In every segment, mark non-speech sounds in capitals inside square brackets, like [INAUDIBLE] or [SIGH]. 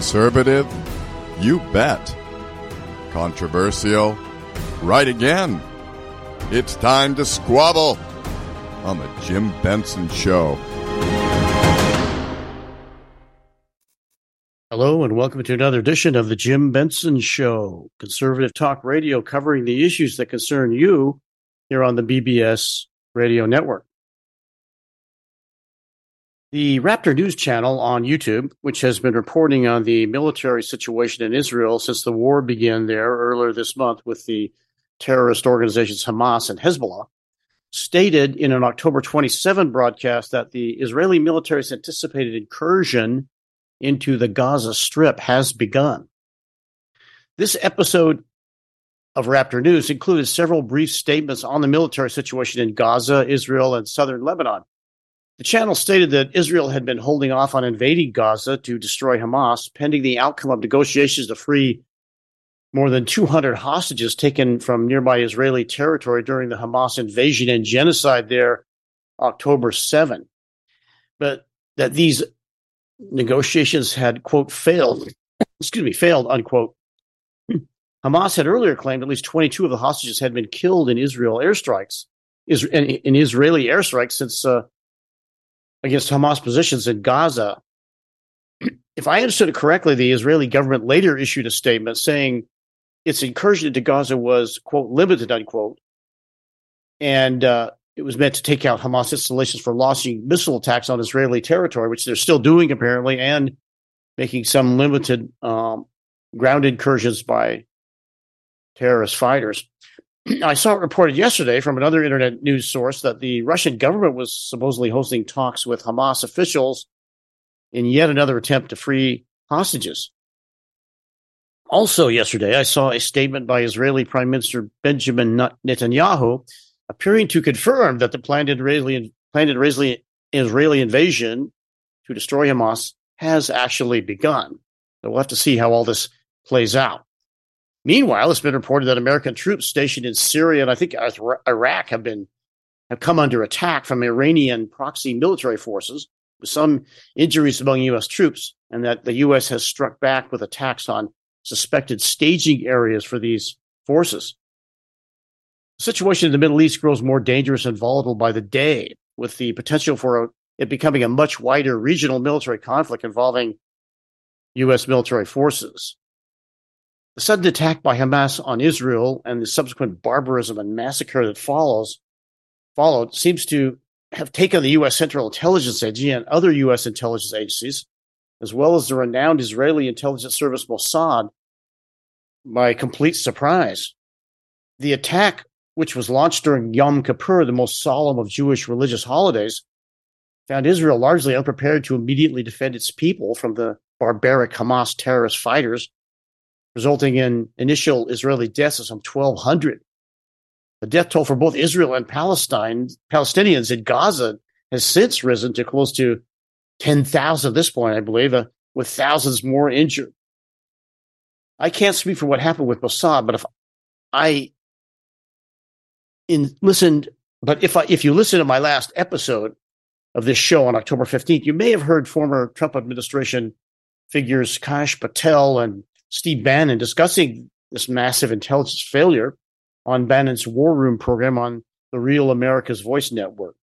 Conservative? You bet. Controversial? Right again. It's time to squabble on the Jim Benson Show. Hello, and welcome to another edition of the Jim Benson Show, conservative talk radio covering the issues that concern you here on the BBS radio network. The Raptor News Channel on YouTube, which has been reporting on the military situation in Israel since the war began there earlier this month with the terrorist organizations Hamas and Hezbollah, stated in an October 27 broadcast that the Israeli military's anticipated incursion into the Gaza Strip has begun. This episode of Raptor News included several brief statements on the military situation in Gaza, Israel, and southern Lebanon. The channel stated that Israel had been holding off on invading Gaza to destroy Hamas pending the outcome of negotiations to free more than 200 hostages taken from nearby Israeli territory during the Hamas invasion and genocide there October 7. But that these negotiations had, quote, failed, excuse me, failed, unquote. [CLEARS THROAT] Hamas had earlier claimed at least 22 of the hostages had been killed in Israel airstrikes, in, Israeli airstrikes since uh, against Hamas positions in Gaza. If I understood it correctly, the Israeli government later issued a statement saying its incursion into Gaza was, quote, limited, unquote. And uh, it was meant to take out Hamas installations for launching missile attacks on Israeli territory, which they're still doing apparently, and making some limited um, ground incursions by terrorist fighters. [CLEARS THROAT] I saw it reported yesterday from another internet news source that the Russian government was supposedly hosting talks with Hamas officials in yet another attempt to free hostages. Also, yesterday, I saw a statement by Israeli Prime Minister Benjamin Netanyahu appearing to confirm that the planned Israeli, planned Israeli, Israeli invasion to destroy Hamas has actually begun. So we'll have to see how all this plays out. Meanwhile, it's been reported that American troops stationed in Syria and I think Iraq have been have come under attack from Iranian proxy military forces, with some injuries among U.S. troops, and that the U.S. has struck back with attacks on suspected staging areas for these forces. The situation in the Middle East grows more dangerous and volatile by the day, with the potential for a, it becoming a much wider regional military conflict involving U.S. military forces. The sudden attack by Hamas on Israel and the subsequent barbarism and massacre that follows followed seems to have taken the U.S. Central Intelligence Agency and other U.S. intelligence agencies, as well as the renowned Israeli intelligence service Mossad, by complete surprise. The attack, which was launched during Yom Kippur, the most solemn of Jewish religious holidays, found Israel largely unprepared to immediately defend its people from the barbaric Hamas terrorist fighters resulting in initial Israeli deaths of some 1,200. The death toll for both Israel and Palestine, Palestinians in Gaza has since risen to close to 10,000 at this point, I believe, uh, with thousands more injured. I can't speak for what happened with Mossad, but if I in listened, but if I, if you listen to my last episode of this show on October 15th, you may have heard former Trump administration figures Kash Patel and Steve Bannon discussing this massive intelligence failure on Bannon's War Room program on the Real America's Voice Network.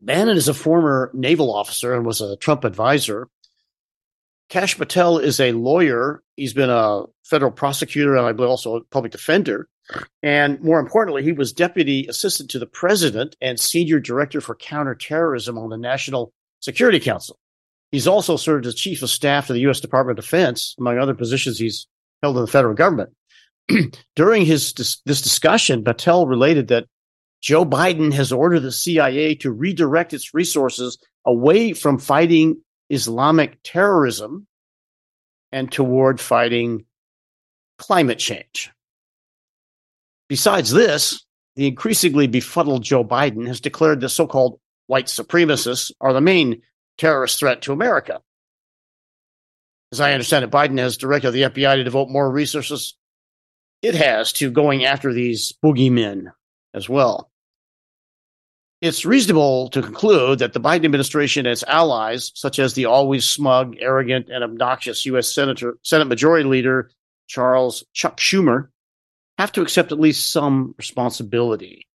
Bannon is a former naval officer and was a Trump advisor. Kash Patel is a lawyer. He's been a federal prosecutor and I believe also a public defender. And more importantly, he was deputy assistant to the president and senior director for counterterrorism on the National Security Council. He's also served as chief of staff to the U.S. Department of Defense, among other positions he's held in the federal government. [CLEARS THROAT] During his this discussion, Patel related that Joe Biden has ordered the CIA to redirect its resources away from fighting Islamic terrorism and toward fighting climate change. Besides this, the increasingly befuddled Joe Biden has declared the so called white supremacists are the main terrorist threat to America. As I understand it, Biden has directed the FBI to devote more resources it has to going after these boogeymen as well. It's reasonable to conclude that the Biden administration and its allies, such as the always smug, arrogant, and obnoxious U.S. Senator, Senate Majority Leader Charles Chuck Schumer, have to accept at least some responsibility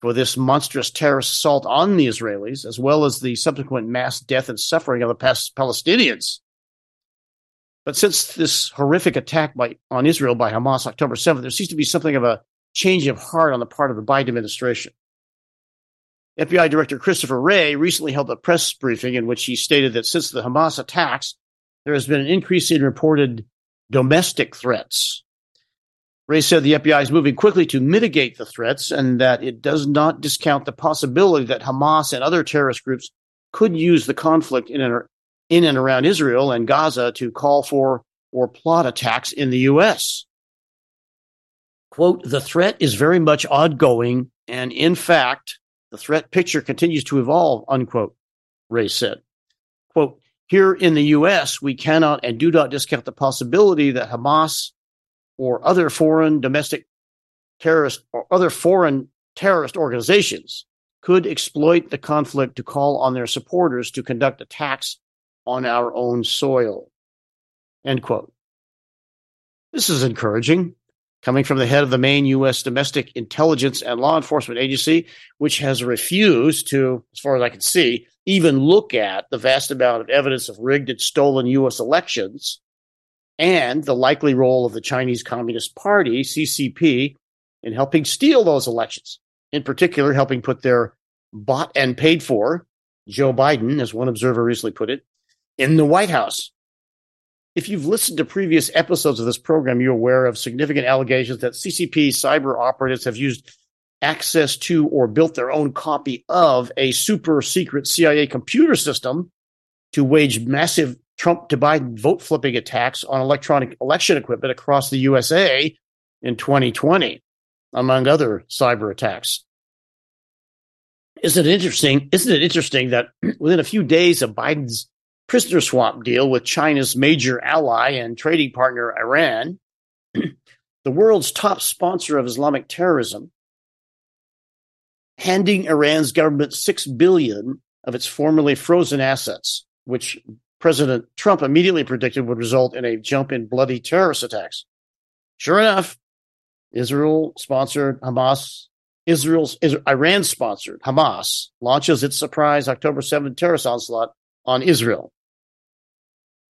for this monstrous terrorist assault on the Israelis, as well as the subsequent mass death and suffering of the Palestinians. But since this horrific attack by, on Israel by Hamas October 7th, there seems to be something of a change of heart on the part of the Biden administration. FBI Director Christopher Wray recently held a press briefing in which he stated that since the Hamas attacks, there has been an increase in reported domestic threats. Wray said the FBI is moving quickly to mitigate the threats and that it does not discount the possibility that Hamas and other terrorist groups could use the conflict in and, in and around Israel and Gaza to call for or plot attacks in the U.S. Quote, the threat is very much ongoing, and in fact, the threat picture continues to evolve, unquote, Wray said. Quote, here in the U.S., we cannot and do not discount the possibility that Hamas or other foreign domestic terrorist or other foreign terrorist organizations could exploit the conflict to call on their supporters to conduct attacks on our own soil. End quote. This is encouraging coming from the head of the main U.S. domestic intelligence and law enforcement agency, which has refused to, as far as I can see, even look at the vast amount of evidence of rigged and stolen U.S. elections and the likely role of the Chinese Communist Party, CCP, in helping steal those elections, in particular, helping put their bought and paid for Joe Biden, as one observer recently put it, in the White House. If you've listened to previous episodes of this program, you're aware of significant allegations that CCP cyber operatives have used access to or built their own copy of a super secret CIA computer system to wage massive Trump to Biden vote flipping attacks on electronic election equipment across the USA in 2020, among other cyber attacks. Isn't it interesting? Isn't it interesting that [CLEARS THROAT] within a few days of Biden's prisoner swap deal with China's major ally and trading partner, Iran, [CLEARS THROAT] the world's top sponsor of Islamic terrorism, handing Iran's government six billion of its formerly frozen assets, which President Trump immediately predicted would result in a jump in bloody terrorist attacks. Sure enough, Israel sponsored Hamas, Israel's Iran sponsored Hamas launches its surprise October 7th terrorist onslaught on Israel.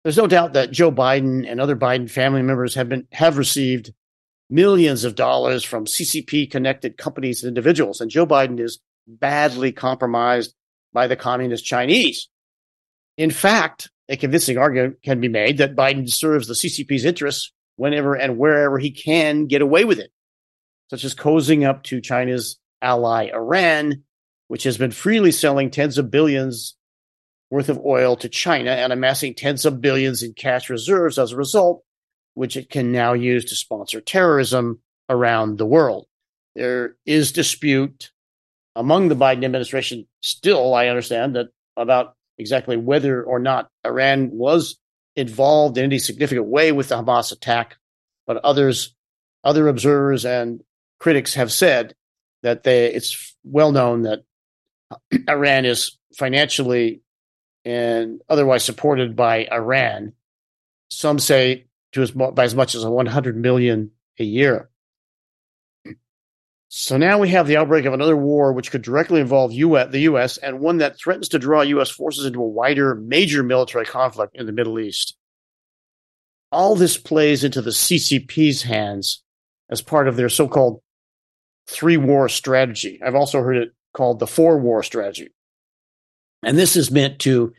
There's no doubt that Joe Biden and other Biden family members have been have received millions of dollars from CCP connected companies and individuals, and Joe Biden is badly compromised by the communist Chinese. In fact, a convincing argument can be made that Biden serves the CCP's interests whenever and wherever he can get away with it, such as cozying up to China's ally Iran, which has been freely selling tens of billions worth of oil to China and amassing tens of billions in cash reserves as a result, which it can now use to sponsor terrorism around the world. There is dispute among the Biden administration still, I understand, that about exactly whether or not Iran was involved in any significant way with the Hamas attack, but others, other observers and critics have said that they, it's well known that [CLEARS THROAT] Iran is financially and otherwise supported by Iran. Some say to as by as much as 100 million a year. So now we have the outbreak of another war which could directly involve US, the U.S. and one that threatens to draw U.S. forces into a wider, major military conflict in the Middle East. All this plays into the CCP's hands as part of their so-called three war strategy. I've also heard it called the four war strategy. And this is meant to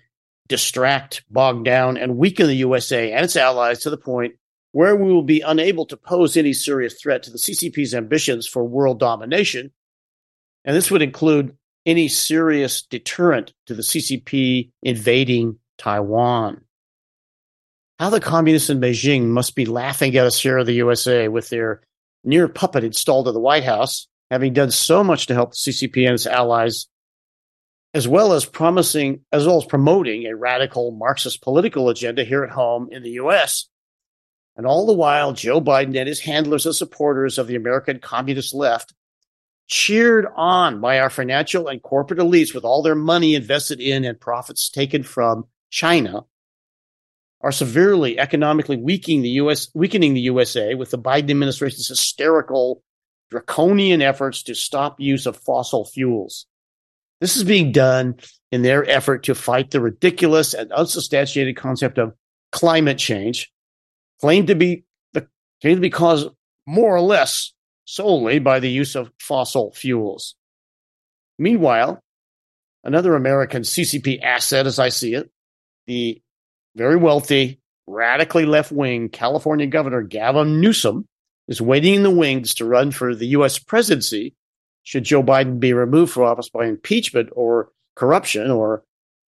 distract, bog down, and weaken the USA and its allies to the point where we will be unable to pose any serious threat to the CCP's ambitions for world domination. And this would include any serious deterrent to the CCP invading Taiwan. How the communists in Beijing must be laughing at us here in the USA with their near puppet installed at the White House, having done so much to help the CCP and its allies as well as promising, as well as promoting a radical Marxist political agenda here at home in the U.S. And all the while, Joe Biden and his handlers and supporters of the American communist left cheered on by our financial and corporate elites with all their money invested in and profits taken from China, are severely economically weakening the US weakening the USA with the Biden administration's hysterical draconian efforts to stop use of fossil fuels. This is being done in their effort to fight the ridiculous and unsubstantiated concept of climate change, claimed to be the claimed to be caused more or less solely by the use of fossil fuels. Meanwhile, another American CCP asset, as I see it, the very wealthy, radically left wing California Governor Gavin Newsom is waiting in the wings to run for the U.S. presidency should Joe Biden be removed from office by impeachment or corruption or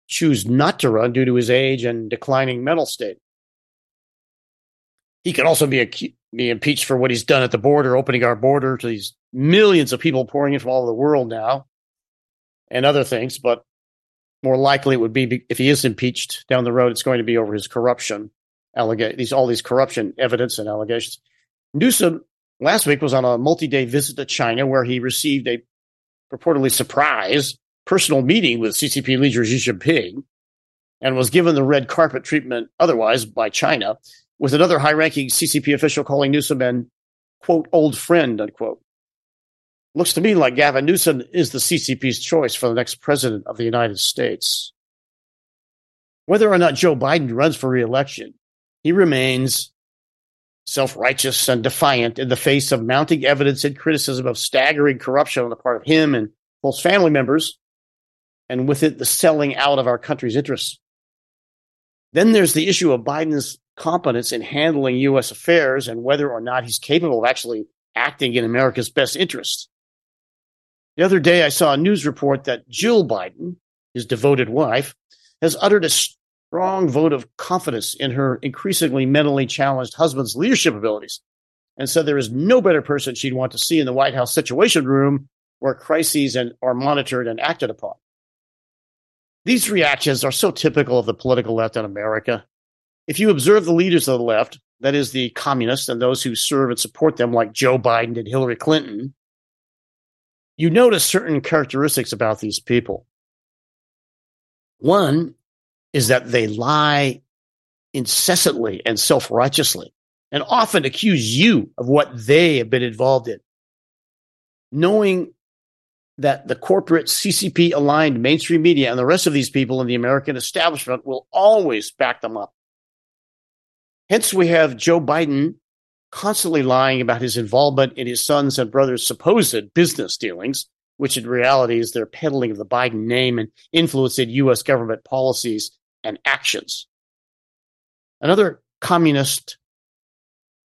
choose not to run due to his age and declining mental state. He could also be, be impeached for what he's done at the border, opening our border to these millions of people pouring in from all over the world now and other things. But more likely it would be if he is impeached down the road, it's going to be over his corruption allegation, these all these corruption evidence and allegations. Newsom last week was on a multi-day visit to China where he received a purportedly surprise personal meeting with CCP leader Xi Jinping and was given the red carpet treatment otherwise by China, with another high-ranking CCP official calling Newsom an quote old friend unquote. Looks to me like Gavin Newsom is the CCP's choice for the next president of the United States. Whether or not Joe Biden runs for reelection, he remains self righteous and defiant in the face of mounting evidence and criticism of staggering corruption on the part of him and both family members, and with it, the selling out of our country's interests. Then there's the issue of Biden's competence in handling U.S. affairs and whether or not he's capable of actually acting in America's best interest. The other day, I saw a news report that Jill Biden, his devoted wife, has uttered a strong vote of confidence in her increasingly mentally challenged husband's leadership abilities and said there is no better person she'd want to see in the White House Situation Room where crises and, are monitored and acted upon. These reactions are so typical of the political left in America. If you observe the leaders of the left, that is, the communists and those who serve and support them, like Joe Biden and Hillary Clinton, you notice certain characteristics about these people. One is that they lie incessantly and self righteously and often accuse you of what they have been involved in. Knowing that the corporate CCP aligned mainstream media and the rest of these people in the American establishment will always back them up. Hence, we have Joe Biden constantly lying about his involvement in his son's and brother's supposed business dealings, which in reality is their peddling of the Biden name and influence in U.S. government policies and actions. Another communist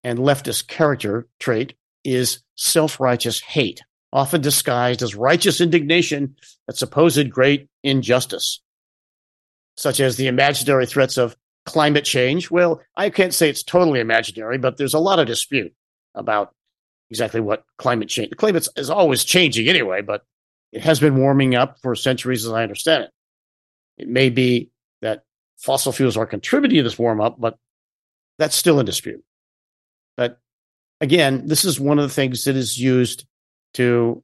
and leftist character trait is self righteous hate, often disguised as righteous indignation at supposed great injustice, such as the imaginary threats of climate change. Well, I can't say it's totally imaginary, but there's a lot of dispute about exactly what climate change. The climate is always changing anyway, but it has been warming up for centuries, as I understand it. It may be that fossil fuels are contributing to this warm up, but that's still in dispute. But again, this is one of the things that is used to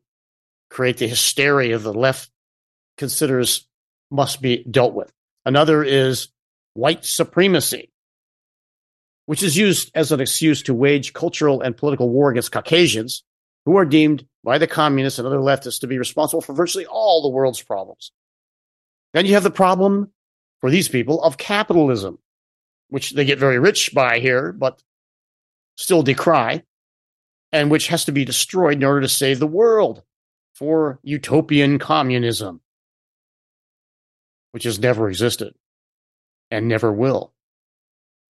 create the hysteria the left considers must be dealt with. Another is white supremacy, which is used as an excuse to wage cultural and political war against Caucasians, who are deemed by the communists and other leftists to be responsible for virtually all the world's problems. Then you have the problem for these people of capitalism, which they get very rich by here, but still decry, and which has to be destroyed in order to save the world for utopian communism, which has never existed and never will.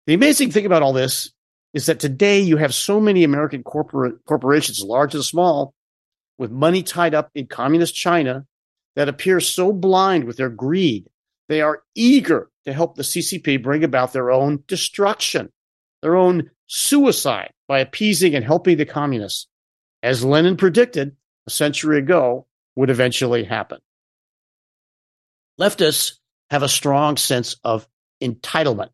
The amazing thing about all this is that today you have so many American corporate corporations, large and small, with money tied up in communist China that appear so blind with their greed they are eager to help the CCP bring about their own destruction, their own suicide by appeasing and helping the communists, as Lenin predicted a century ago would eventually happen. Leftists have a strong sense of entitlement.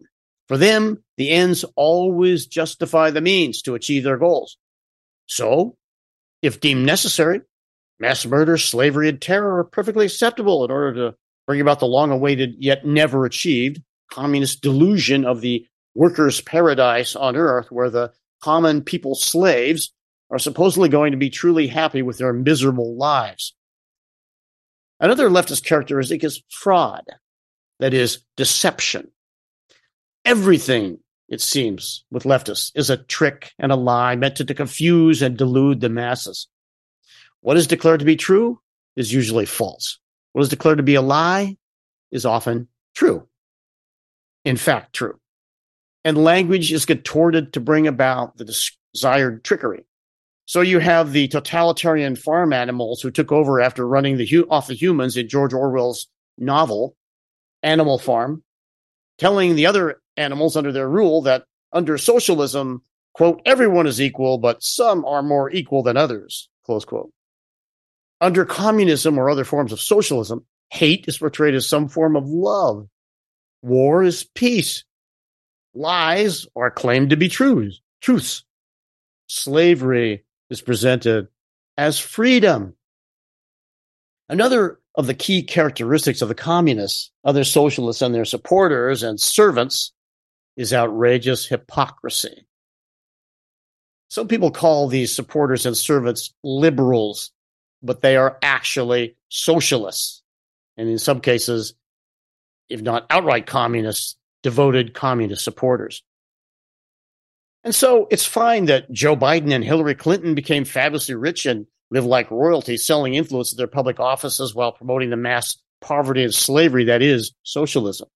For them, the ends always justify the means to achieve their goals. So, if deemed necessary, mass murder, slavery, and terror are perfectly acceptable in order to bring about the long awaited yet never achieved communist delusion of the workers' paradise on earth, where the common people slaves are supposedly going to be truly happy with their miserable lives. Another leftist characteristic is fraud, that is, deception. Everything, it seems, with leftists is a trick and a lie meant to, to confuse and delude the masses. What is declared to be true is usually false. What is declared to be a lie is often true. In fact, true. And language is contorted to bring about the desired trickery. So you have the totalitarian farm animals who took over after running the off the humans in George Orwell's novel, Animal Farm, telling the other animals under their rule that under socialism, quote, everyone is equal, but some are more equal than others, close quote. Under communism or other forms of socialism, hate is portrayed as some form of love. War is peace. Lies are claimed to be truths. Truths. Slavery is presented as freedom. Another of the key characteristics of the communists, other socialists and their supporters and servants is outrageous hypocrisy. Some people call these supporters and servants liberals but they are actually socialists. And in some cases, if not outright communists, devoted communist supporters. And so it's fine that Joe Biden and Hillary Clinton became fabulously rich and live like royalty, selling influence in their public offices while promoting the mass poverty and slavery that is socialism.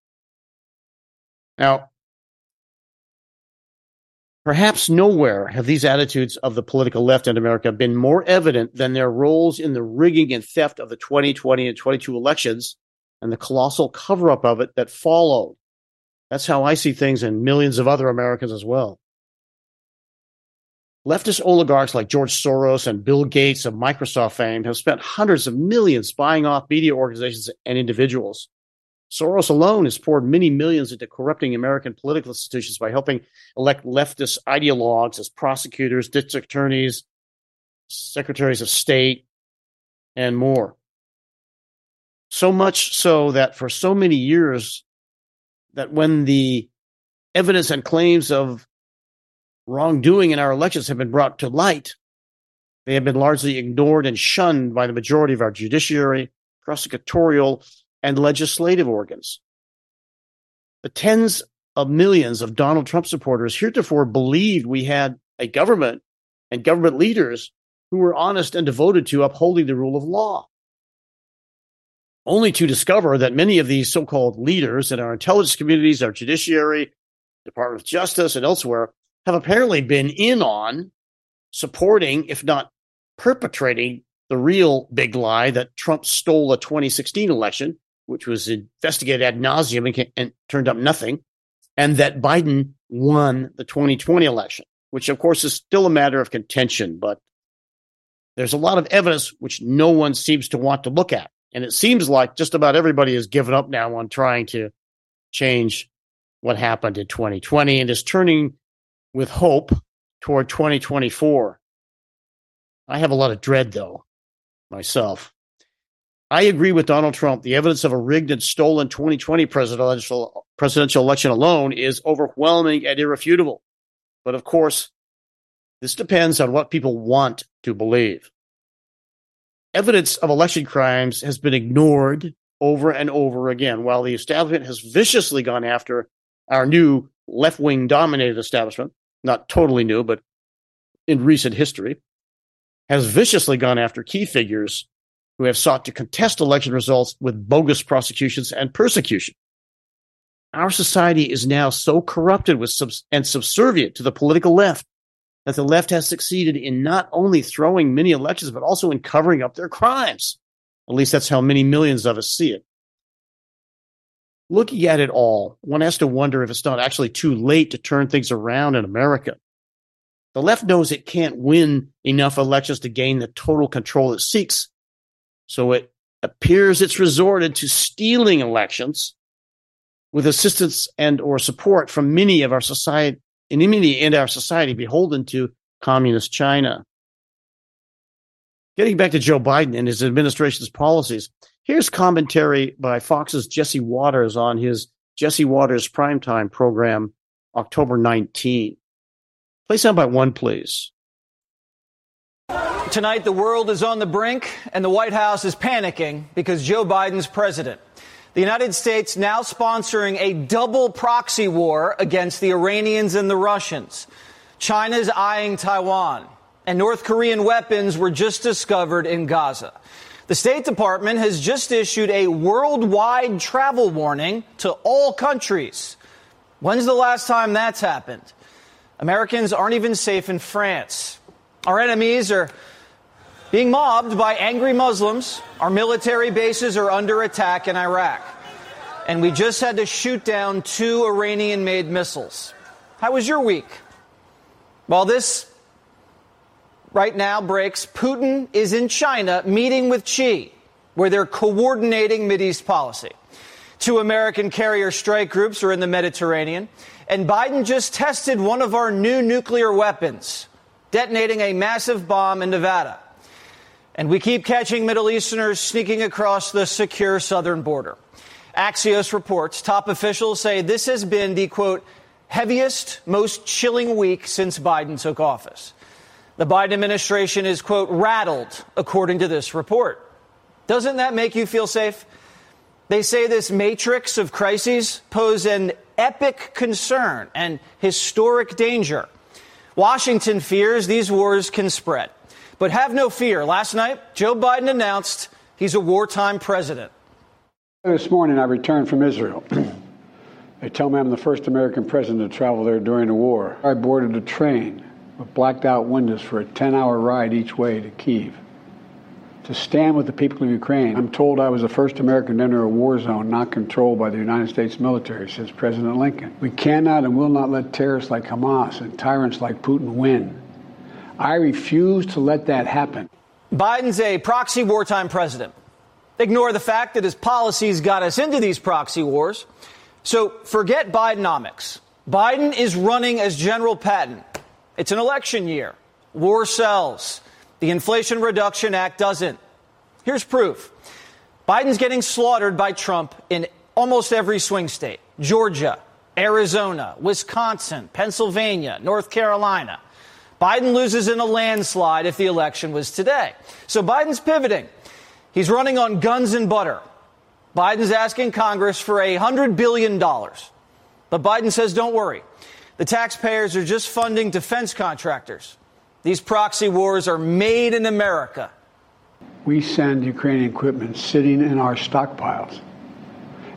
Now, Perhaps nowhere have these attitudes of the political left in America been more evident than their roles in the rigging and theft of the 2020 and 22 elections and the colossal cover up of it that followed. That's how I see things and millions of other Americans as well. Leftist oligarchs like George Soros and Bill Gates of Microsoft fame have spent hundreds of millions buying off media organizations and individuals. Soros alone has poured many millions into corrupting American political institutions by helping elect leftist ideologues as prosecutors, district attorneys, secretaries of state, and more. So much so that for so many years, that when the evidence and claims of wrongdoing in our elections have been brought to light, they have been largely ignored and shunned by the majority of our judiciary, prosecutorial, and legislative organs. The tens of millions of Donald Trump supporters heretofore believed we had a government and government leaders who were honest and devoted to upholding the rule of law. Only to discover that many of these so called leaders in our intelligence communities, our judiciary, Department of Justice, and elsewhere have apparently been in on supporting, if not perpetrating, the real big lie that Trump stole a 2016 election which was investigated ad nauseum and, and turned up nothing, and that Biden won the 2020 election, which of course is still a matter of contention, but there's a lot of evidence which no one seems to want to look at. And it seems like just about everybody has given up now on trying to change what happened in 2020 and is turning with hope toward 2024. I have a lot of dread, though, myself. I agree with Donald Trump. The evidence of a rigged and stolen 2020 presidential presidential election alone is overwhelming and irrefutable. But of course, this depends on what people want to believe. Evidence of election crimes has been ignored over and over again, while the establishment has viciously gone after our new left wing dominated establishment, not totally new, but in recent history, has viciously gone after key figures who have sought to contest election results with bogus prosecutions and persecution. Our society is now so corrupted with subs- and subservient to the political left that the left has succeeded in not only throwing many elections, but also in covering up their crimes. At least that's how many millions of us see it. Looking at it all, one has to wonder if it's not actually too late to turn things around in America. The left knows it can't win enough elections to gain the total control it seeks, so it appears it's resorted to stealing elections with assistance and or support from many of our society in many in our society beholden to communist China. Getting back to Joe Biden and his administration's policies, here's commentary by Fox's Jesse Watters on his Jesse Watters primetime program, October 19. Play soundbite one, please. Tonight, the world is on the brink, and the White House is panicking because Joe Biden's president. The United States now sponsoring a double proxy war against the Iranians and the Russians. China's eyeing Taiwan, and North Korean weapons were just discovered in Gaza. The State Department has just issued a worldwide travel warning to all countries. When's the last time that's happened? Americans aren't even safe in France. Our enemies are being mobbed by angry Muslims. Our military bases are under attack in Iraq. And we just had to shoot down two Iranian made missiles. How was your week? Well, this right now breaks. Putin is in China meeting with Xi, where they're coordinating Mideast policy. Two American carrier strike groups are in the Mediterranean, and Biden just tested one of our new nuclear weapons, detonating a massive bomb in Nevada. And we keep catching Middle Easterners sneaking across the secure southern border. Axios reports top officials say this has been the quote, heaviest, most chilling week since Biden took office. The Biden administration is, quote, rattled, according to this report. Doesn't that make you feel safe? They say this matrix of crises pose an epic concern and historic danger. Washington fears these wars can spread. But have no fear. Last night, Joe Biden announced he's a wartime president. This morning, I returned from Israel. [CLEARS THROAT] they tell me I'm the first American president to travel there during the war. I boarded a train with blacked out windows for a 10 hour ride each way to Kiev to stand with the people of Ukraine. I'm told I was the first American to enter a war zone not controlled by the United States military, says President Lincoln. We cannot and will not let terrorists like Hamas and tyrants like Putin win. I refuse to let that happen. Biden's a proxy wartime president. Ignore the fact that his policies got us into these proxy wars. So forget Bidenomics. Biden is running as General Patton. It's an election year. War sells. The Inflation Reduction Act doesn't. Here's proof Biden's getting slaughtered by Trump in almost every swing state Georgia, Arizona, Wisconsin, Pennsylvania, North Carolina. Biden loses in a landslide if the election was today. So Biden's pivoting. He's running on guns and butter. Biden's asking Congress for a $100 billion. But Biden says, don't worry. The taxpayers are just funding defense contractors. These proxy wars are made in America. We send Ukrainian equipment sitting in our stockpiles.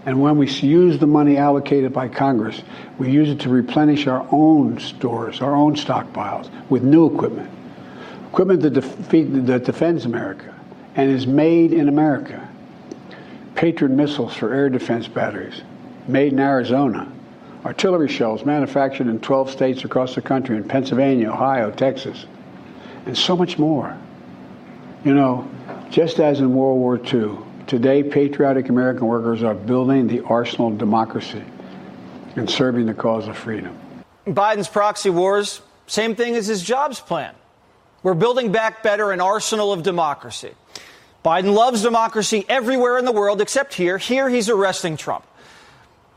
And when we use the money allocated by Congress, we use it to replenish our own stores, our own stockpiles with new equipment. Equipment that, that defends America and is made in America. Patriot missiles for air defense batteries, made in Arizona artillery shells manufactured in 12 states across the country in Pennsylvania, Ohio, Texas, and so much more. You know, just as in World War II, today patriotic American workers are building the arsenal of democracy and serving the cause of freedom. Biden's proxy wars, same thing as his jobs plan. We're building back better an arsenal of democracy. Biden loves democracy everywhere in the world except here. Here he's arresting Trump.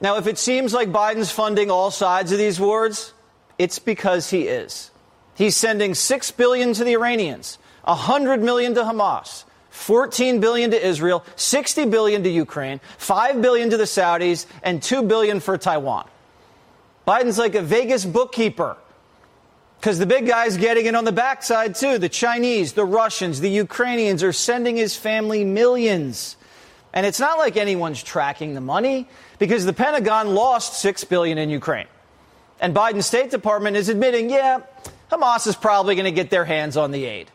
Now, if it seems like Biden's funding all sides of these wars, it's because he is. He's sending 6 billion to the Iranians, 100 million to Hamas, 14 billion to Israel, 60 billion to Ukraine, 5 billion to the Saudis, and 2 billion for Taiwan. Biden's like a Vegas bookkeeper. Because the big guy's getting it on the backside too. The Chinese, the Russians, the Ukrainians are sending his family millions. And it's not like anyone's tracking the money because the Pentagon lost 6 billion in Ukraine. And Biden's State Department is admitting, yeah, Hamas is probably going to get their hands on the aid.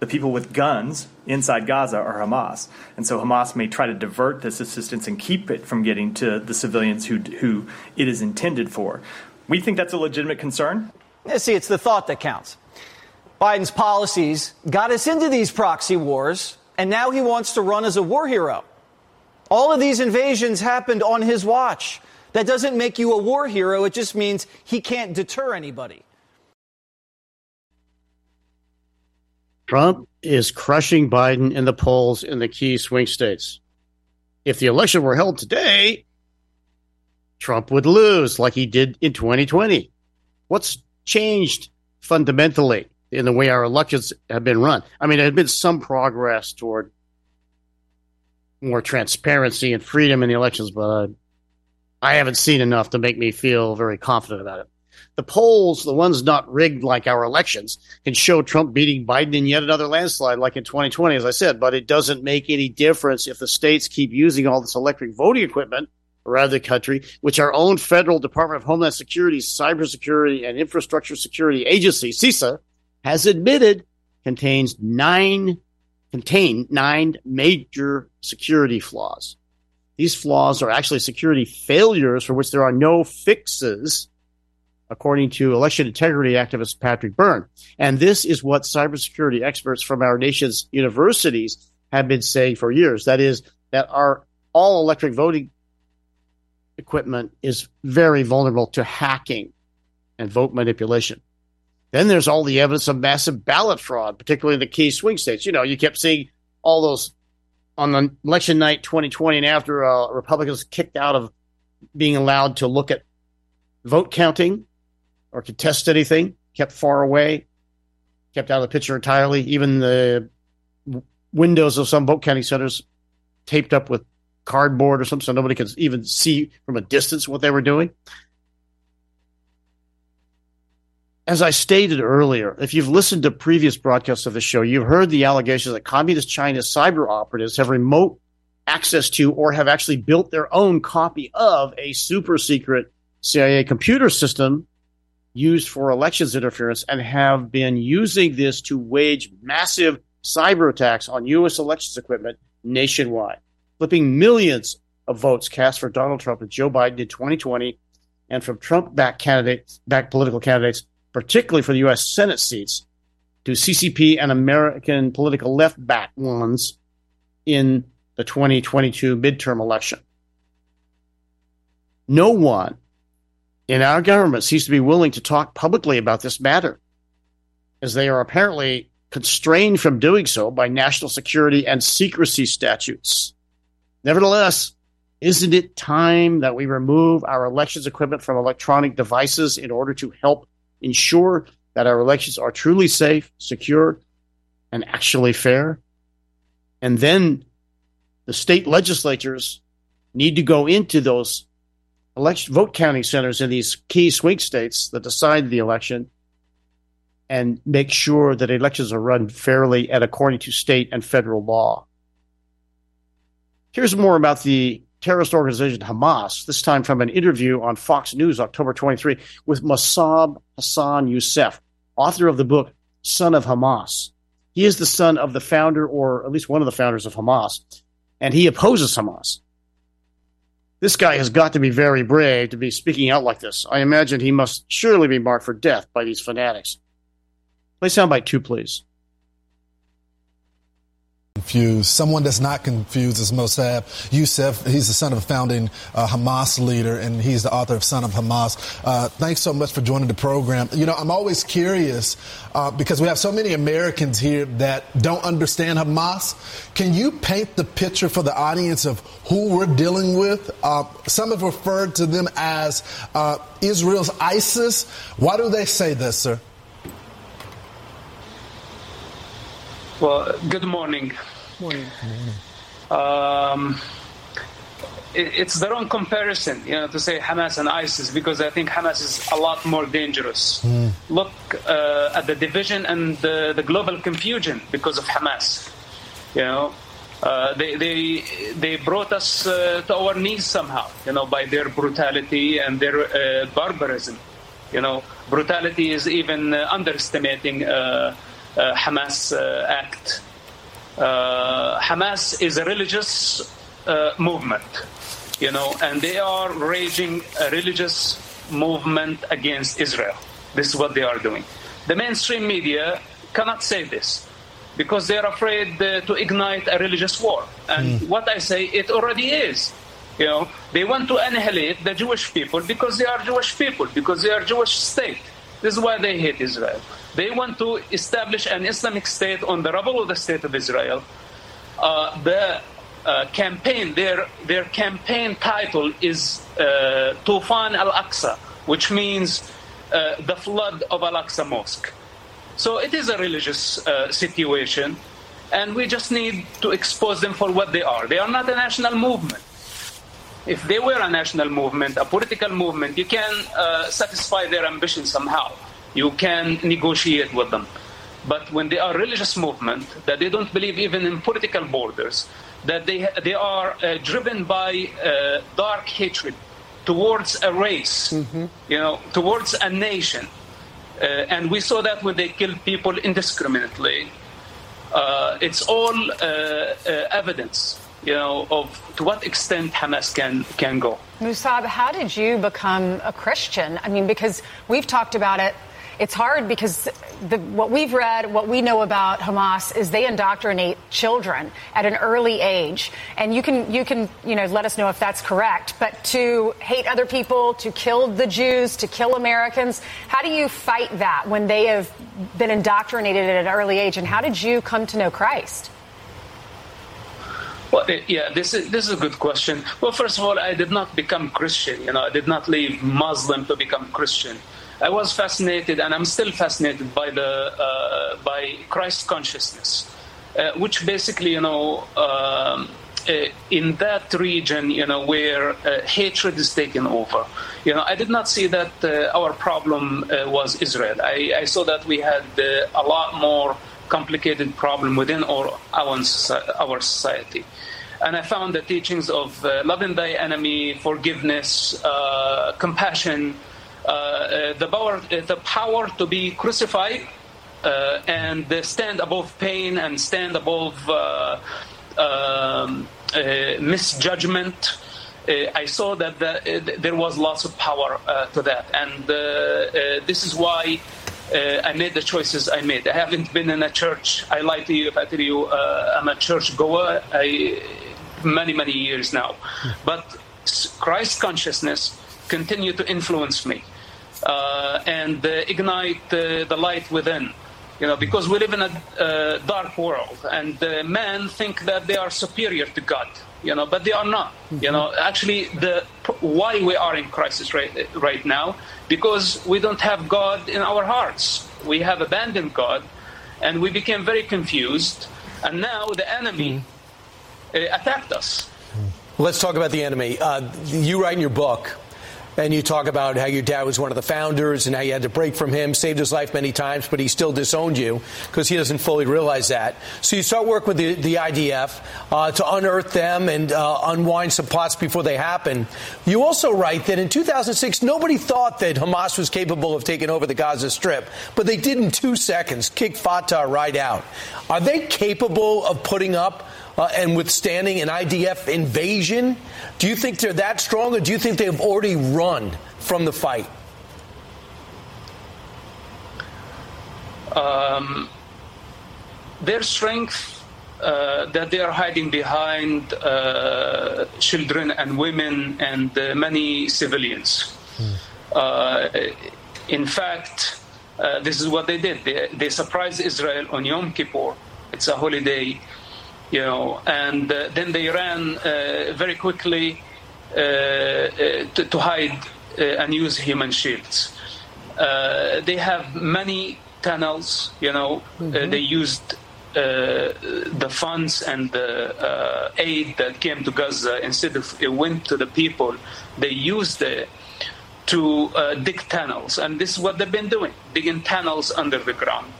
The people with guns inside Gaza are Hamas. And so Hamas may try to divert this assistance and keep it from getting to the civilians who, who it is intended for. We think that's a legitimate concern. Yeah, see, it's the thought that counts. Biden's policies got us into these proxy wars and now he wants to run as a war hero. All of these invasions happened on his watch. That doesn't make you a war hero, it just means he can't deter anybody. Trump is crushing Biden in the polls in the key swing states. If the election were held today, Trump would lose like he did in 2020. What's changed fundamentally in the way our elections have been run? I mean, there had been some progress toward more transparency and freedom in the elections, but uh, I haven't seen enough to make me feel very confident about it. The polls, the ones not rigged like our elections, can show Trump beating Biden in yet another landslide like in 2020, as I said, but it doesn't make any difference if the states keep using all this electric voting equipment around the country, which our own federal Department of Homeland Security, Cybersecurity and Infrastructure Security Agency, CISA, has admitted contains nine contain nine major security flaws. These flaws are actually security failures for which there are no fixes, according to election integrity activist Patrick Byrne. And this is what cybersecurity experts from our nation's universities have been saying for years. That is, that our all electric voting equipment is very vulnerable to hacking and vote manipulation. Then there's all the evidence of massive ballot fraud, particularly in the key swing states. You know, you kept seeing all those on the election night 2020 and after uh, Republicans kicked out of being allowed to look at vote counting or contest anything, kept far away, kept out of the picture entirely. Even the windows of some vote counting centers taped up with cardboard or something so nobody could even see from a distance what they were doing. As I stated earlier, if you've listened to previous broadcasts of the show, you've heard the allegations that communist China's cyber operatives have remote access to or have actually built their own copy of a super secret CIA computer system used for elections interference and have been using this to wage massive cyber attacks on U.S. elections equipment nationwide flipping millions of votes cast for Donald Trump and Joe Biden in 2020 and from Trump backed candidates, backed political candidates, particularly for the U.S. Senate seats, to CCP and American political left back ones in the 2022 midterm election. No one in our government seems to be willing to talk publicly about this matter, as they are apparently constrained from doing so by national security and secrecy statutes. Nevertheless, isn't it time that we remove our elections equipment from electronic devices in order to help ensure that our elections are truly safe, secure, and actually fair? And then the state legislatures need to go into those election vote counting centers in these key swing states that decide the election and make sure that elections are run fairly and according to state and federal law. Here's more about the terrorist organization Hamas, this time from an interview on Fox News October 23 with Mossab Hassan Youssef, author of the book Son of Hamas. He is the son of the founder, or at least one of the founders of Hamas, and he opposes Hamas. This guy has got to be very brave to be speaking out like this. I imagine he must surely be marked for death by these fanatics. Play soundbite two, please confused. Someone that's not confused is Mossab Youssef. He's the son of a founding uh, Hamas leader, and he's the author of Son of Hamas. Uh, thanks so much for joining the program. You know, I'm always curious uh, because we have so many Americans here that don't understand Hamas. Can you paint the picture for the audience of who we're dealing with? Uh, some have referred to them as uh, Israel's ISIS. Why do they say this, sir? Well, good morning. Morning. Um, it, it's the wrong comparison, you know, to say Hamas and ISIS because I think Hamas is a lot more dangerous. Mm. Look uh, at the division and the, the, global confusion because of Hamas. You know, uh, they, they, they brought us uh, to our knees somehow, you know, by their brutality and their uh, barbarism. You know, brutality is even uh, underestimating uh, Hamas uh, act. Uh, Hamas is a religious movement, you know, and they are raging a religious movement against Israel. This is what they are doing. The mainstream media cannot say this because they're afraid uh, to ignite a religious war. And mm. what I say, it already is. You know, they want to annihilate the Jewish people because they are Jewish people, because they are Jewish state. This is why they hate Israel. They want to establish an Islamic state on the rubble of the state of Israel. Uh, the uh, campaign, their their campaign title is uh, Tufan al Aqsa, which means uh, the flood of Al Aqsa Mosque. So it is a religious uh, situation, and we just need to expose them for what they are. They are not a national movement. If they were a national movement, a political movement, you can uh, satisfy their ambition somehow. You can negotiate with them. But when they are a religious movement, that they don't believe even in political borders, that they, they are uh, driven by uh, dark hatred towards a race, mm-hmm. you know, towards a nation. Uh, and we saw that when they killed people indiscriminately. Uh, it's all uh, uh, evidence, you know, of to what extent Hamas can can go. Musab, how did you become a Christian? I mean, because we've talked about it it's hard because the, what we've read, what we know about Hamas is they indoctrinate children at an early age, and you can you can you know let us know if that's correct. But to hate other people, to kill the Jews, to kill Americans, how do you fight that when they have been indoctrinated at an early age? And how did you come to know Christ? Well, yeah, this is this is a good question. Well, first of all, I did not become Christian. You know, I did not leave Muslim to become Christian. I was fascinated, and I'm still fascinated by the uh, by Christ consciousness, uh, which basically, you know, um, uh, in that region, you know, where uh, hatred is taken over. You know, I did not see that uh, our problem uh, was Israel. I, I, saw that we had a lot more complicated problem within our our, our society. And I found the teachings of loving thy enemy, forgiveness, compassion, uh, uh, the power, uh, the power to be crucified and stand above pain and stand above um, misjudgment. Uh, I saw that the, uh, there was lots of power uh, to that, and this is why I made the choices I made. I haven't been in a church. I lie to you if I tell you I'm a church goer. I, many many years now, but Christ consciousness continued to influence me uh, and uh, ignite uh, the light within. You know, because we live in a dark world, and men think that they are superior to God. You know, but they are not. Mm-hmm. You know, actually, the why we are in crisis right right now because we don't have God in our hearts. We have abandoned God, and we became very confused. And now the enemy mm-hmm. attacked us. Let's talk about the enemy. Uh, you write in your book and you talk about how your dad was one of the founders and how you had to break from him, saved his life many times, but he still disowned you because he doesn't fully realize that. So you start work with the, the IDF uh, to unearth them and uh, unwind some plots before they happen. You also write that in 2006, nobody thought that Hamas was capable of taking over the Gaza Strip, but they did in two seconds, kick Fatah right out. Are they capable of putting up uh, and withstanding an IDF invasion? Do you think they're that strong, or do you think they've already run from the fight? Um, their strength uh, that they are hiding behind uh, children and women and uh, many civilians. Mm. in fact, uh, this is what they did. They, they surprised Israel on Yom Kippur. It's a holiday you know, and uh, then they ran uh, very quickly uh, uh to, to, hide uh, and use human shields. Uh, they have many tunnels, you know, mm-hmm. they used the funds and the aid that came to Gaza instead of it went to the people, they used it to dig tunnels, and this is what they've been doing, digging tunnels under the ground.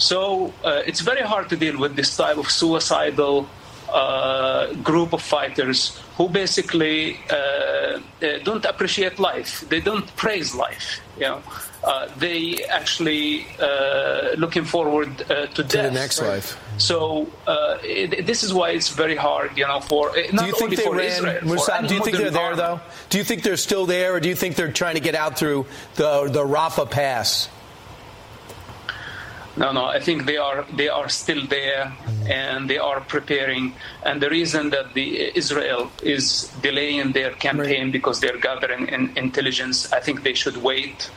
So uh, it's very hard to deal with this type of suicidal uh, group of fighters who basically uh, uh don't appreciate life. They don't praise life. You know, uh, they actually uh, looking forward to, to death. the next right? life. So it, this is why it's very hard. You know, for not do you think only they for ran, Israel. Musab, do you think they're there though? Do you think they're still there, or do you think they're trying to get out through the the Rafah Pass? No, no. I think they are they are still there, and they are preparing. And the reason that the Israel is delaying their campaign right. because they're gathering in intelligence, I think they should wait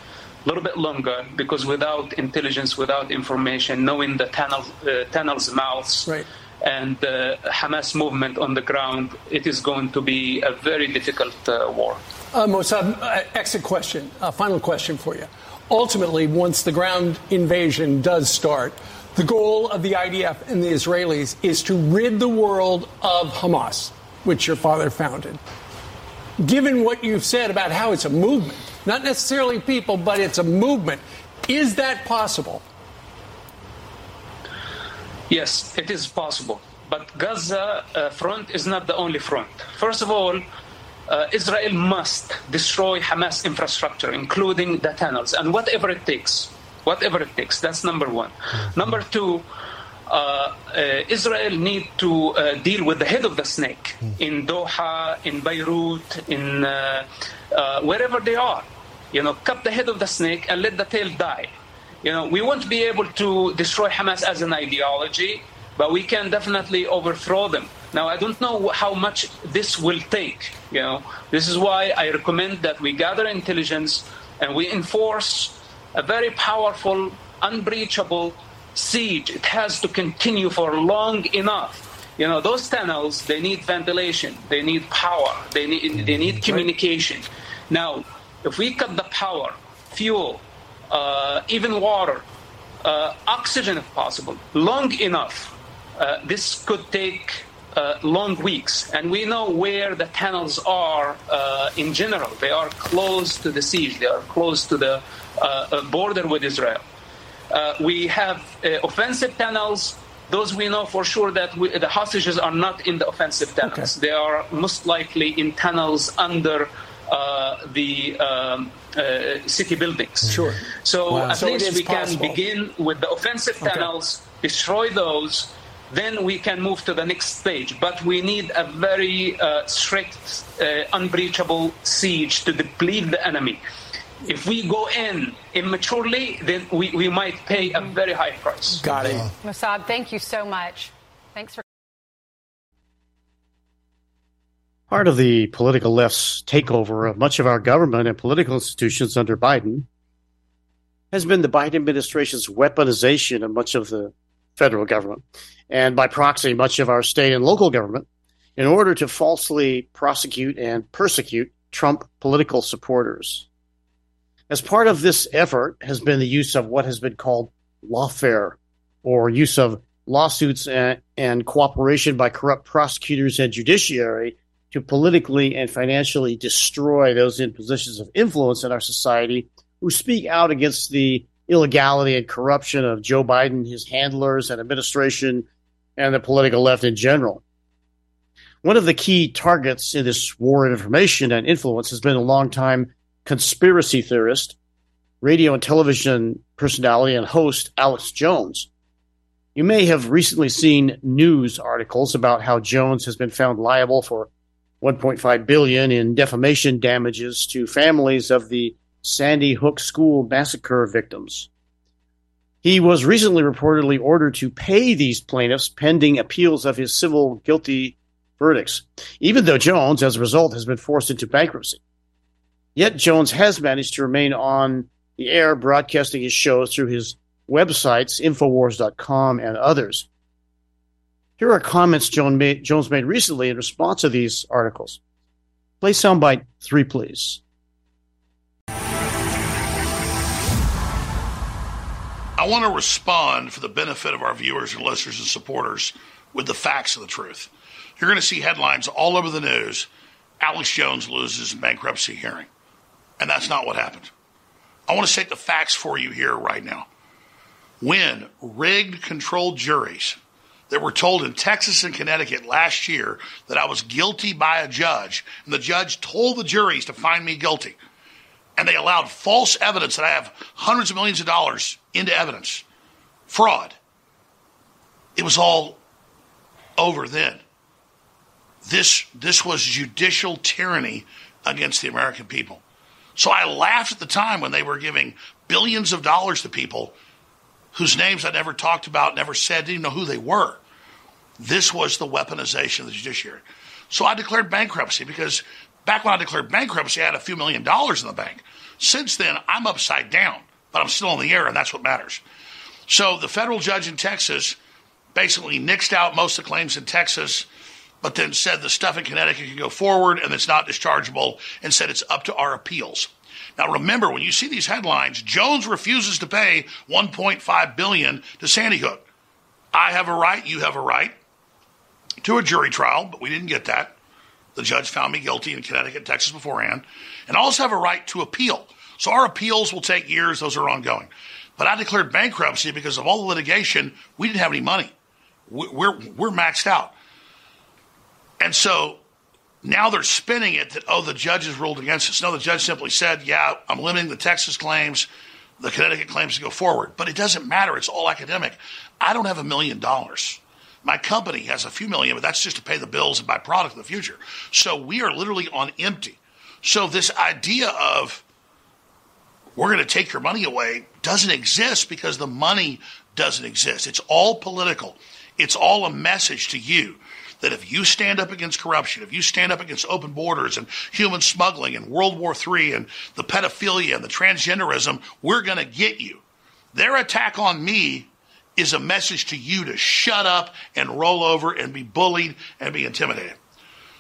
a little bit longer because without intelligence, without information, knowing the tunnel, uh, tunnels' mouths, right. and the Hamas movement on the ground, it is going to be a very difficult uh, war. Uh, Musab, uh, exit question, uh, final question for you. Ultimately, once the ground invasion does start, the goal of the IDF and the Israelis is to rid the world of Hamas, which your father founded. Given what you've said about how it's a movement, not necessarily people, but it's a movement, is that possible? Yes, it is possible. But Gaza uh, front is not the only front. First of all, uh, Israel must destroy Hamas infrastructure, including the tunnels, and whatever it takes. Whatever it takes. That's number one. Number two, uh, uh, Israel need to uh, deal with the head of the snake in Doha, in Beirut, in uh, uh, wherever they are. You know, cut the head of the snake and let the tail die. You know, we won't be able to destroy Hamas as an ideology, but we can definitely overthrow them. Now, I don't know how much this will take. You know, this is why I recommend that we gather intelligence and we enforce a very powerful, unbreachable siege. It has to continue for long enough. You know, those tunnels, they need ventilation, they need power, they need, they need communication. Now, if we cut the power, fuel, uh, even water, uh, oxygen if possible, long enough, uh, this could take uh, long weeks. And we know where the tunnels are uh, in general. They are close to the siege, they are close to the uh, border with Israel. we have offensive tunnels. Those we know for sure that we, the hostages are not in the offensive tunnels. Okay. They are most likely in tunnels under uh, the um, uh, city buildings. Sure. So wow. at so least we possible. can begin with the offensive tunnels, okay. destroy those, then we can move to the next stage. But we need a very uh, strict, uh, unbreachable siege to deplete the enemy. If we go in immaturely, then we, we might pay a very high price. Got it. Musab, thank you so much. Thanks for. Part of the political left's takeover of much of our government and political institutions under Biden has been the Biden administration's weaponization of much of the federal government and by proxy much of our state and local government in order to falsely prosecute and persecute Trump political supporters. As part of this effort has been the use of what has been called lawfare or use of lawsuits and, and cooperation by corrupt prosecutors and judiciary to politically and financially destroy those in positions of influence in our society who speak out against the illegality and corruption of Joe Biden, his handlers, and administration, and the political left in general. One of the key targets in this war of information and influence has been a longtime conspiracy theorist, radio and television personality, and host Alex Jones. You may have recently seen news articles about how Jones has been found liable for 1.5 billion in defamation damages to families of the Sandy Hook school massacre victims. He was recently reportedly ordered to pay these plaintiffs pending appeals of his civil guilty verdicts, even though Jones, as a result, has been forced into bankruptcy. Yet Jones has managed to remain on the air broadcasting his shows through his websites, Infowars.com and others. Here are comments Jones made, recently in response to these articles. Play soundbite three, please. I want to respond for the benefit of our viewers and listeners and supporters with the facts of the truth. You're going to see headlines all over the news Alex Jones loses bankruptcy hearing. And that's not what happened. I want to state the facts for you here right now. When rigged controlled juries that were told in Texas and Connecticut last year that I was guilty by a judge, and the judge told the juries to find me guilty. And they allowed false evidence that I have hundreds of millions of dollars into evidence. Fraud. It was all over then. This, this was judicial tyranny against the American people. So I laughed at the time when they were giving billions of dollars to people whose names I never talked about, never said, didn't even know who they were. This was the weaponization of the judiciary. So I declared bankruptcy because back when I declared bankruptcy, I had a few million dollars in the bank. Since then, I'm upside down, but I'm still in the air, and that's what matters. So the federal judge in Texas basically nixed out most of the claims in Texas, but then said the stuff in Connecticut can go forward and it's not dischargeable, and said it's up to our appeals. Now remember, when you see these headlines, Jones refuses to pay 1.5 billion to Sandy Hook. I have a right, you have a right to a jury trial, but we didn't get that. The judge found me guilty in Connecticut, Texas beforehand, and I also have a right to appeal. So our appeals will take years; those are ongoing. But I declared bankruptcy because of all the litigation. We didn't have any money. We're we're maxed out, and so now they're spinning it that oh the judge has ruled against us. No, the judge simply said, yeah, I'm limiting the Texas claims, the Connecticut claims to go forward. But it doesn't matter. It's all academic. I don't have a million dollars. My company has a few million, but that's just to pay the bills and buy product in the future. So we are literally on empty. So this idea of we're going to take your money away doesn't exist because the money doesn't exist. It's all political. It's all a message to you that if you stand up against corruption, if you stand up against open borders and human smuggling and World War III and the pedophilia and the transgenderism, we're going to get you. Their attack on me is a message to you to shut up and roll over and be bullied and be intimidated.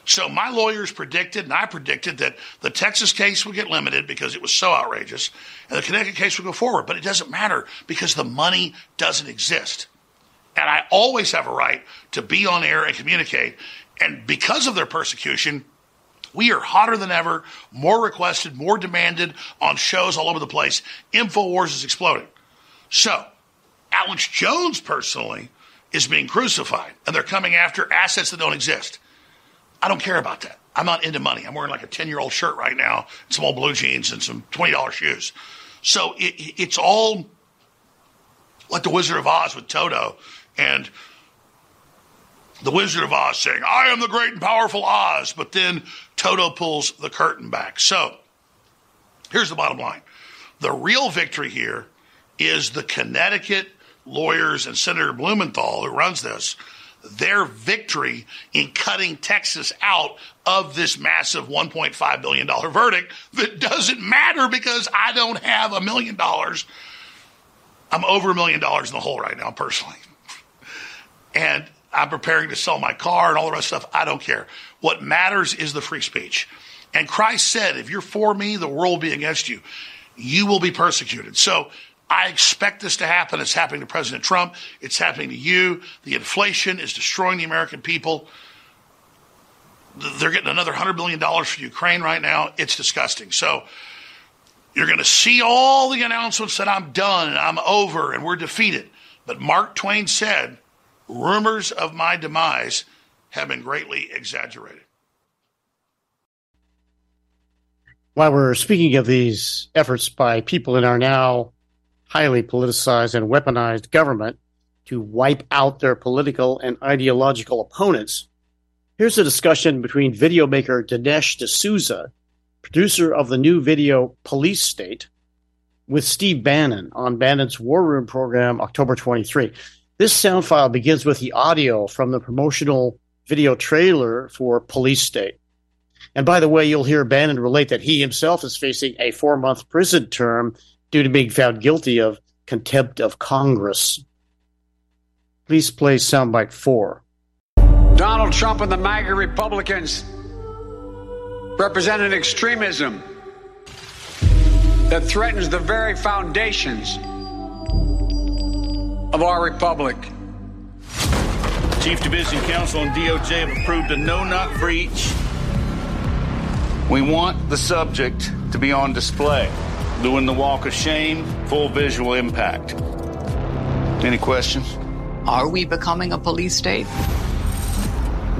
So my lawyers predicted, and I predicted that the Texas case would get limited because it was so outrageous, and the Connecticut case would go forward. But it doesn't matter because the money doesn't exist. And I always have a right to be on air and communicate. And because of their persecution, we are hotter than ever, more requested, more demanded on shows all over the place. InfoWars is exploding. So Alex Jones personally is being crucified, and they're coming after assets that don't exist. I don't care about that. I'm not into money. I'm wearing like a 10 year old shirt right now, some old blue jeans, and some $20 shoes. So it, it's all like the Wizard of Oz with Toto and the Wizard of Oz saying, I am the great and powerful Oz. But then Toto pulls the curtain back. So here's the bottom line the real victory here is the Connecticut lawyers and Senator Blumenthal, who runs this, their victory in cutting Texas out of this massive $1.5 billion verdict that doesn't matter because I don't have a million dollars. I'm over a million dollars in the hole right now, personally. And I'm preparing to sell my car and all the rest of stuff. I don't care. What matters is the free speech. And Christ said, if you're for me, the world will be against you. You will be persecuted. So I expect this to happen. It's happening to President Trump. It's happening to you. The inflation is destroying the American people. They're getting another $100 billion for Ukraine right now. It's disgusting. So you're going to see all the announcements that I'm done and I'm over and we're defeated. But Mark Twain said, rumors of my demise have been greatly exaggerated. While we're speaking of these efforts by people in our now highly politicized and weaponized government to wipe out their political and ideological opponents, here's a discussion between video maker Dinesh D'Souza, producer of the new video Police State, with Steve Bannon on Bannon's War Room program October 23. This sound file begins with the audio from the promotional video trailer for Police State. And by the way, you'll hear Bannon relate that he himself is facing a four month prison term due to being found guilty of contempt of Congress. Please play soundbite four. Donald Trump and the MAGA Republicans represent an extremism that threatens the very foundations of our republic. Chief Division Counsel and DOJ have approved a no knock breach. We want the subject to be on display doing the walk of shame, full visual impact. Any questions? Are we becoming a police state?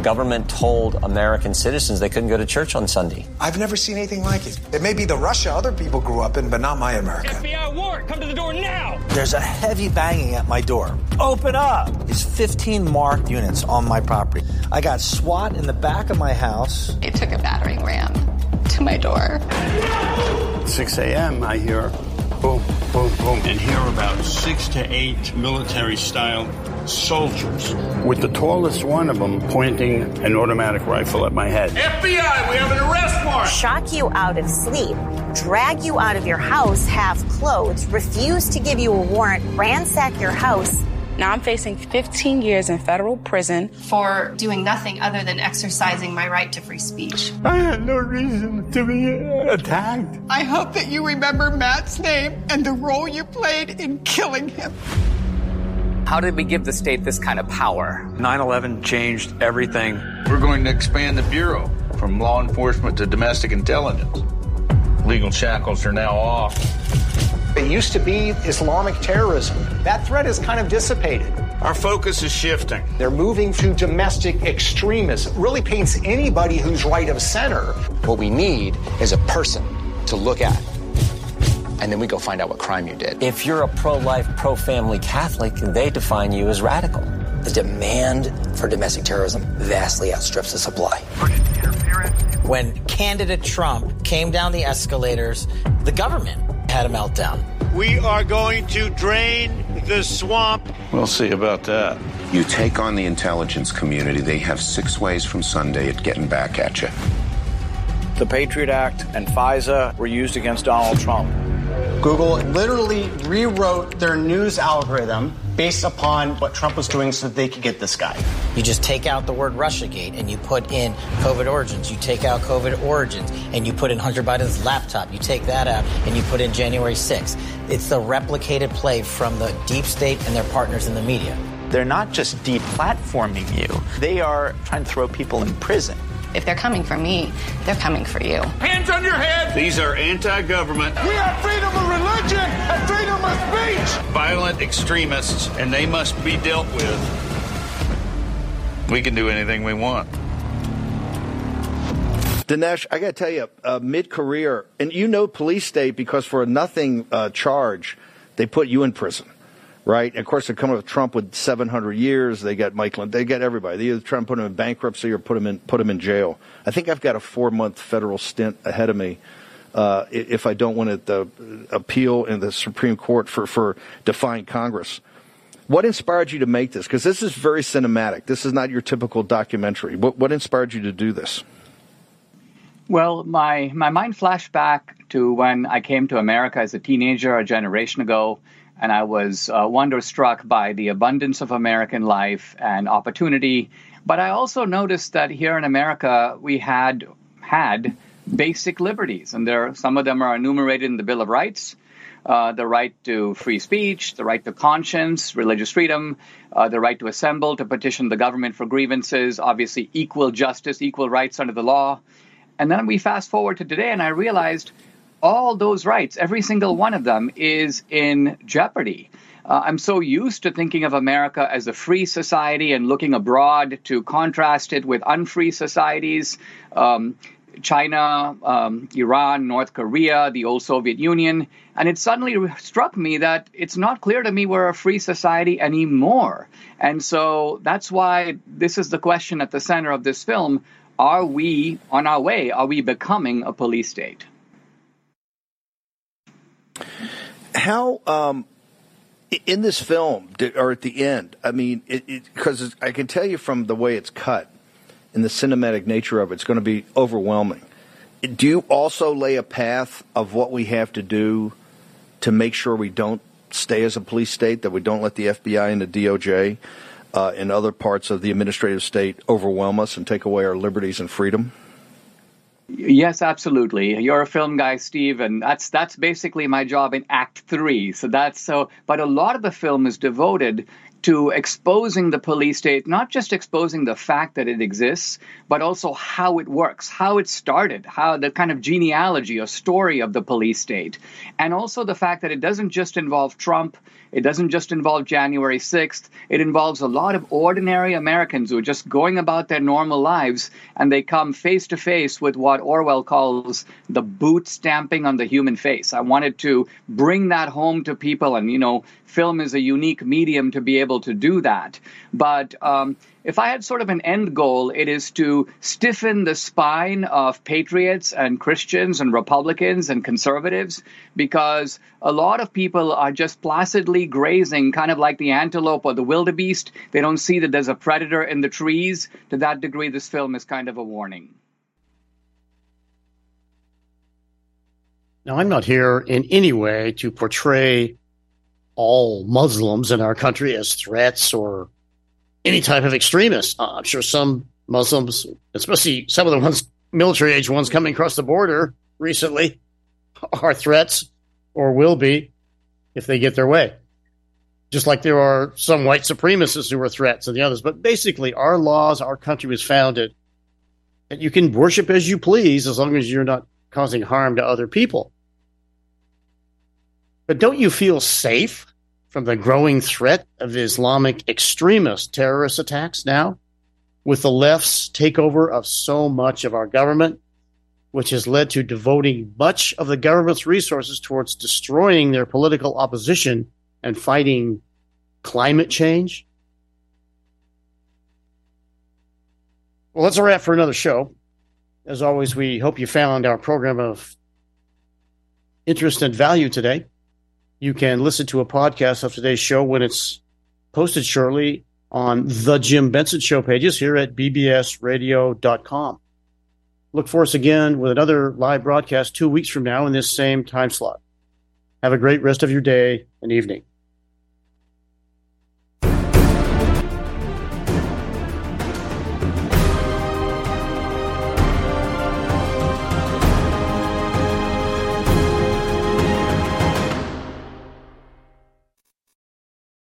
Government told American citizens they couldn't go to church on Sunday. I've never seen anything like it. It may be the Russia other people grew up in, but not my America. FBI warrant, come to the door now! There's a heavy banging at my door. Open up! There's 15 marked units on my property. I got SWAT in the back of my house. It took a battering ram to my door. 6 a.m., I hear boom. boom, boom, and hear about six to eight military style soldiers, with the tallest one of them pointing an automatic rifle at my head. FBI, we have an arrest warrant! Shock you out of sleep, drag you out of your house half clothed, refuse to give you a warrant, ransack your house. Now I'm facing 15 years in federal prison for doing nothing other than exercising my right to free speech. I had no reason to be attacked. I hope that you remember Matt's name and the role you played in killing him. How did we give the state this kind of power? 9 11 changed everything. We're going to expand the Bureau from law enforcement to domestic intelligence. Legal shackles are now off. It used to be Islamic terrorism. That threat is kind of dissipated. Our focus is shifting. They're moving to domestic extremism. Really paints anybody who's right of center. What we need is a person to look at. And then we go find out what crime you did. If you're a pro life, pro family Catholic, they define you as radical. The demand for domestic terrorism vastly outstrips the supply. When candidate Trump came down the escalators, the government had a meltdown. We are going to drain the swamp. We'll see about that. You take on the intelligence community, they have six ways from Sunday at getting back at you. The Patriot Act and FISA were used against Donald Trump. Google literally rewrote their news algorithm based upon what Trump was doing so that they could get this guy. You just take out the word Russiagate and you put in COVID origins. You take out COVID origins and you put in Hunter Biden's laptop. You take that out and you put in January 6th. It's the replicated play from the deep state and their partners in the media. They're not just deplatforming you, they are trying to throw people in prison. If they're coming for me, they're coming for you. Hands on your head! These are anti government. We have freedom of religion and freedom of speech! Violent extremists, and they must be dealt with. We can do anything we want. Dinesh, I got to tell you, uh, mid career, and you know police state because for a nothing uh, charge, they put you in prison right? And of course, they're coming with Trump with 700 years. They got Mike, they got everybody. They either try and put him in bankruptcy or put him in put him in jail. I think I've got a four month federal stint ahead of me. Uh, if I don't win the appeal in the Supreme Court for, for defying Congress. What inspired you to make this? Because this is very cinematic. This is not your typical documentary. What, what inspired you to do this? Well, my, my mind flashed back to when I came to America as a teenager a generation ago and I was uh, wonderstruck by the abundance of American life and opportunity. But I also noticed that here in America, we had had basic liberties, and there some of them are enumerated in the Bill of Rights. Uh, the right to free speech, the right to conscience, religious freedom, uh, the right to assemble, to petition the government for grievances, obviously equal justice, equal rights under the law. And then we fast forward to today, and I realized all those rights, every single one of them, is in jeopardy. Uh, I'm so used to thinking of America as a free society and looking abroad to contrast it with unfree societies. Um, China, um, Iran, North Korea, the old Soviet Union. And it suddenly struck me that it's not clear to me we're a free society anymore. And so that's why this is the question at the center of this film. Are we on our way? Are we becoming a police state? How um, in this film or at the end? I mean, because I can tell you from the way it's cut and the cinematic nature of it, it's going to be overwhelming. Do you also lay a path of what we have to do to make sure we don't stay as a police state, that we don't let the FBI and the DOJ uh, and other parts of the administrative state overwhelm us and take away our liberties and freedom? Yes, absolutely. You're a film guy, Steve, and that's that's basically my job in Act Three. So that's so. But a lot of the film is devoted to exposing the police state, not just exposing the fact that it exists, but also how it works, how it started, how the kind of genealogy or story of the police state, and also the fact that it doesn't just involve Trump. It doesn't just involve January 6th. It involves a lot of ordinary Americans who are just going about their normal lives and they come face to face with what Orwell calls the boot stamping on the human face. I wanted to bring that home to people, and you know, film is a unique medium to be able to do that. But um, if I had sort of an end goal, it is to stiffen the spine of patriots and Christians and Republicans and conservatives because a lot of people are just placidly grazing, kind of like the antelope or the wildebeest. They don't see that there's a predator in the trees. To that degree, this film is kind of a warning. Now, I'm not here in any way to portray all Muslims in our country as threats or any type of extremists. Uh, I'm sure some Muslims, especially some of the ones military age ones coming across the border recently, are threats or will be if they get their way. Just like there are some white supremacists who are threats and the others. But basically, our laws, our country was founded that you can worship as you please as long as you're not causing harm to other people. But don't you feel safe from the growing threat of Islamic extremist terrorist attacks now, with the left's takeover of so much of our government, which has led to devoting much of the government's resources towards destroying their political opposition and fighting climate change? Well, that's a wrap for another show. As always, we hope you found our program of interest and value today. You can listen to a podcast of today's show when it's posted shortly on the Jim Benson Show pages here at bbsradio.com. Look for us again with another live broadcast two weeks from now in this same time slot. Have a great rest of your day and evening.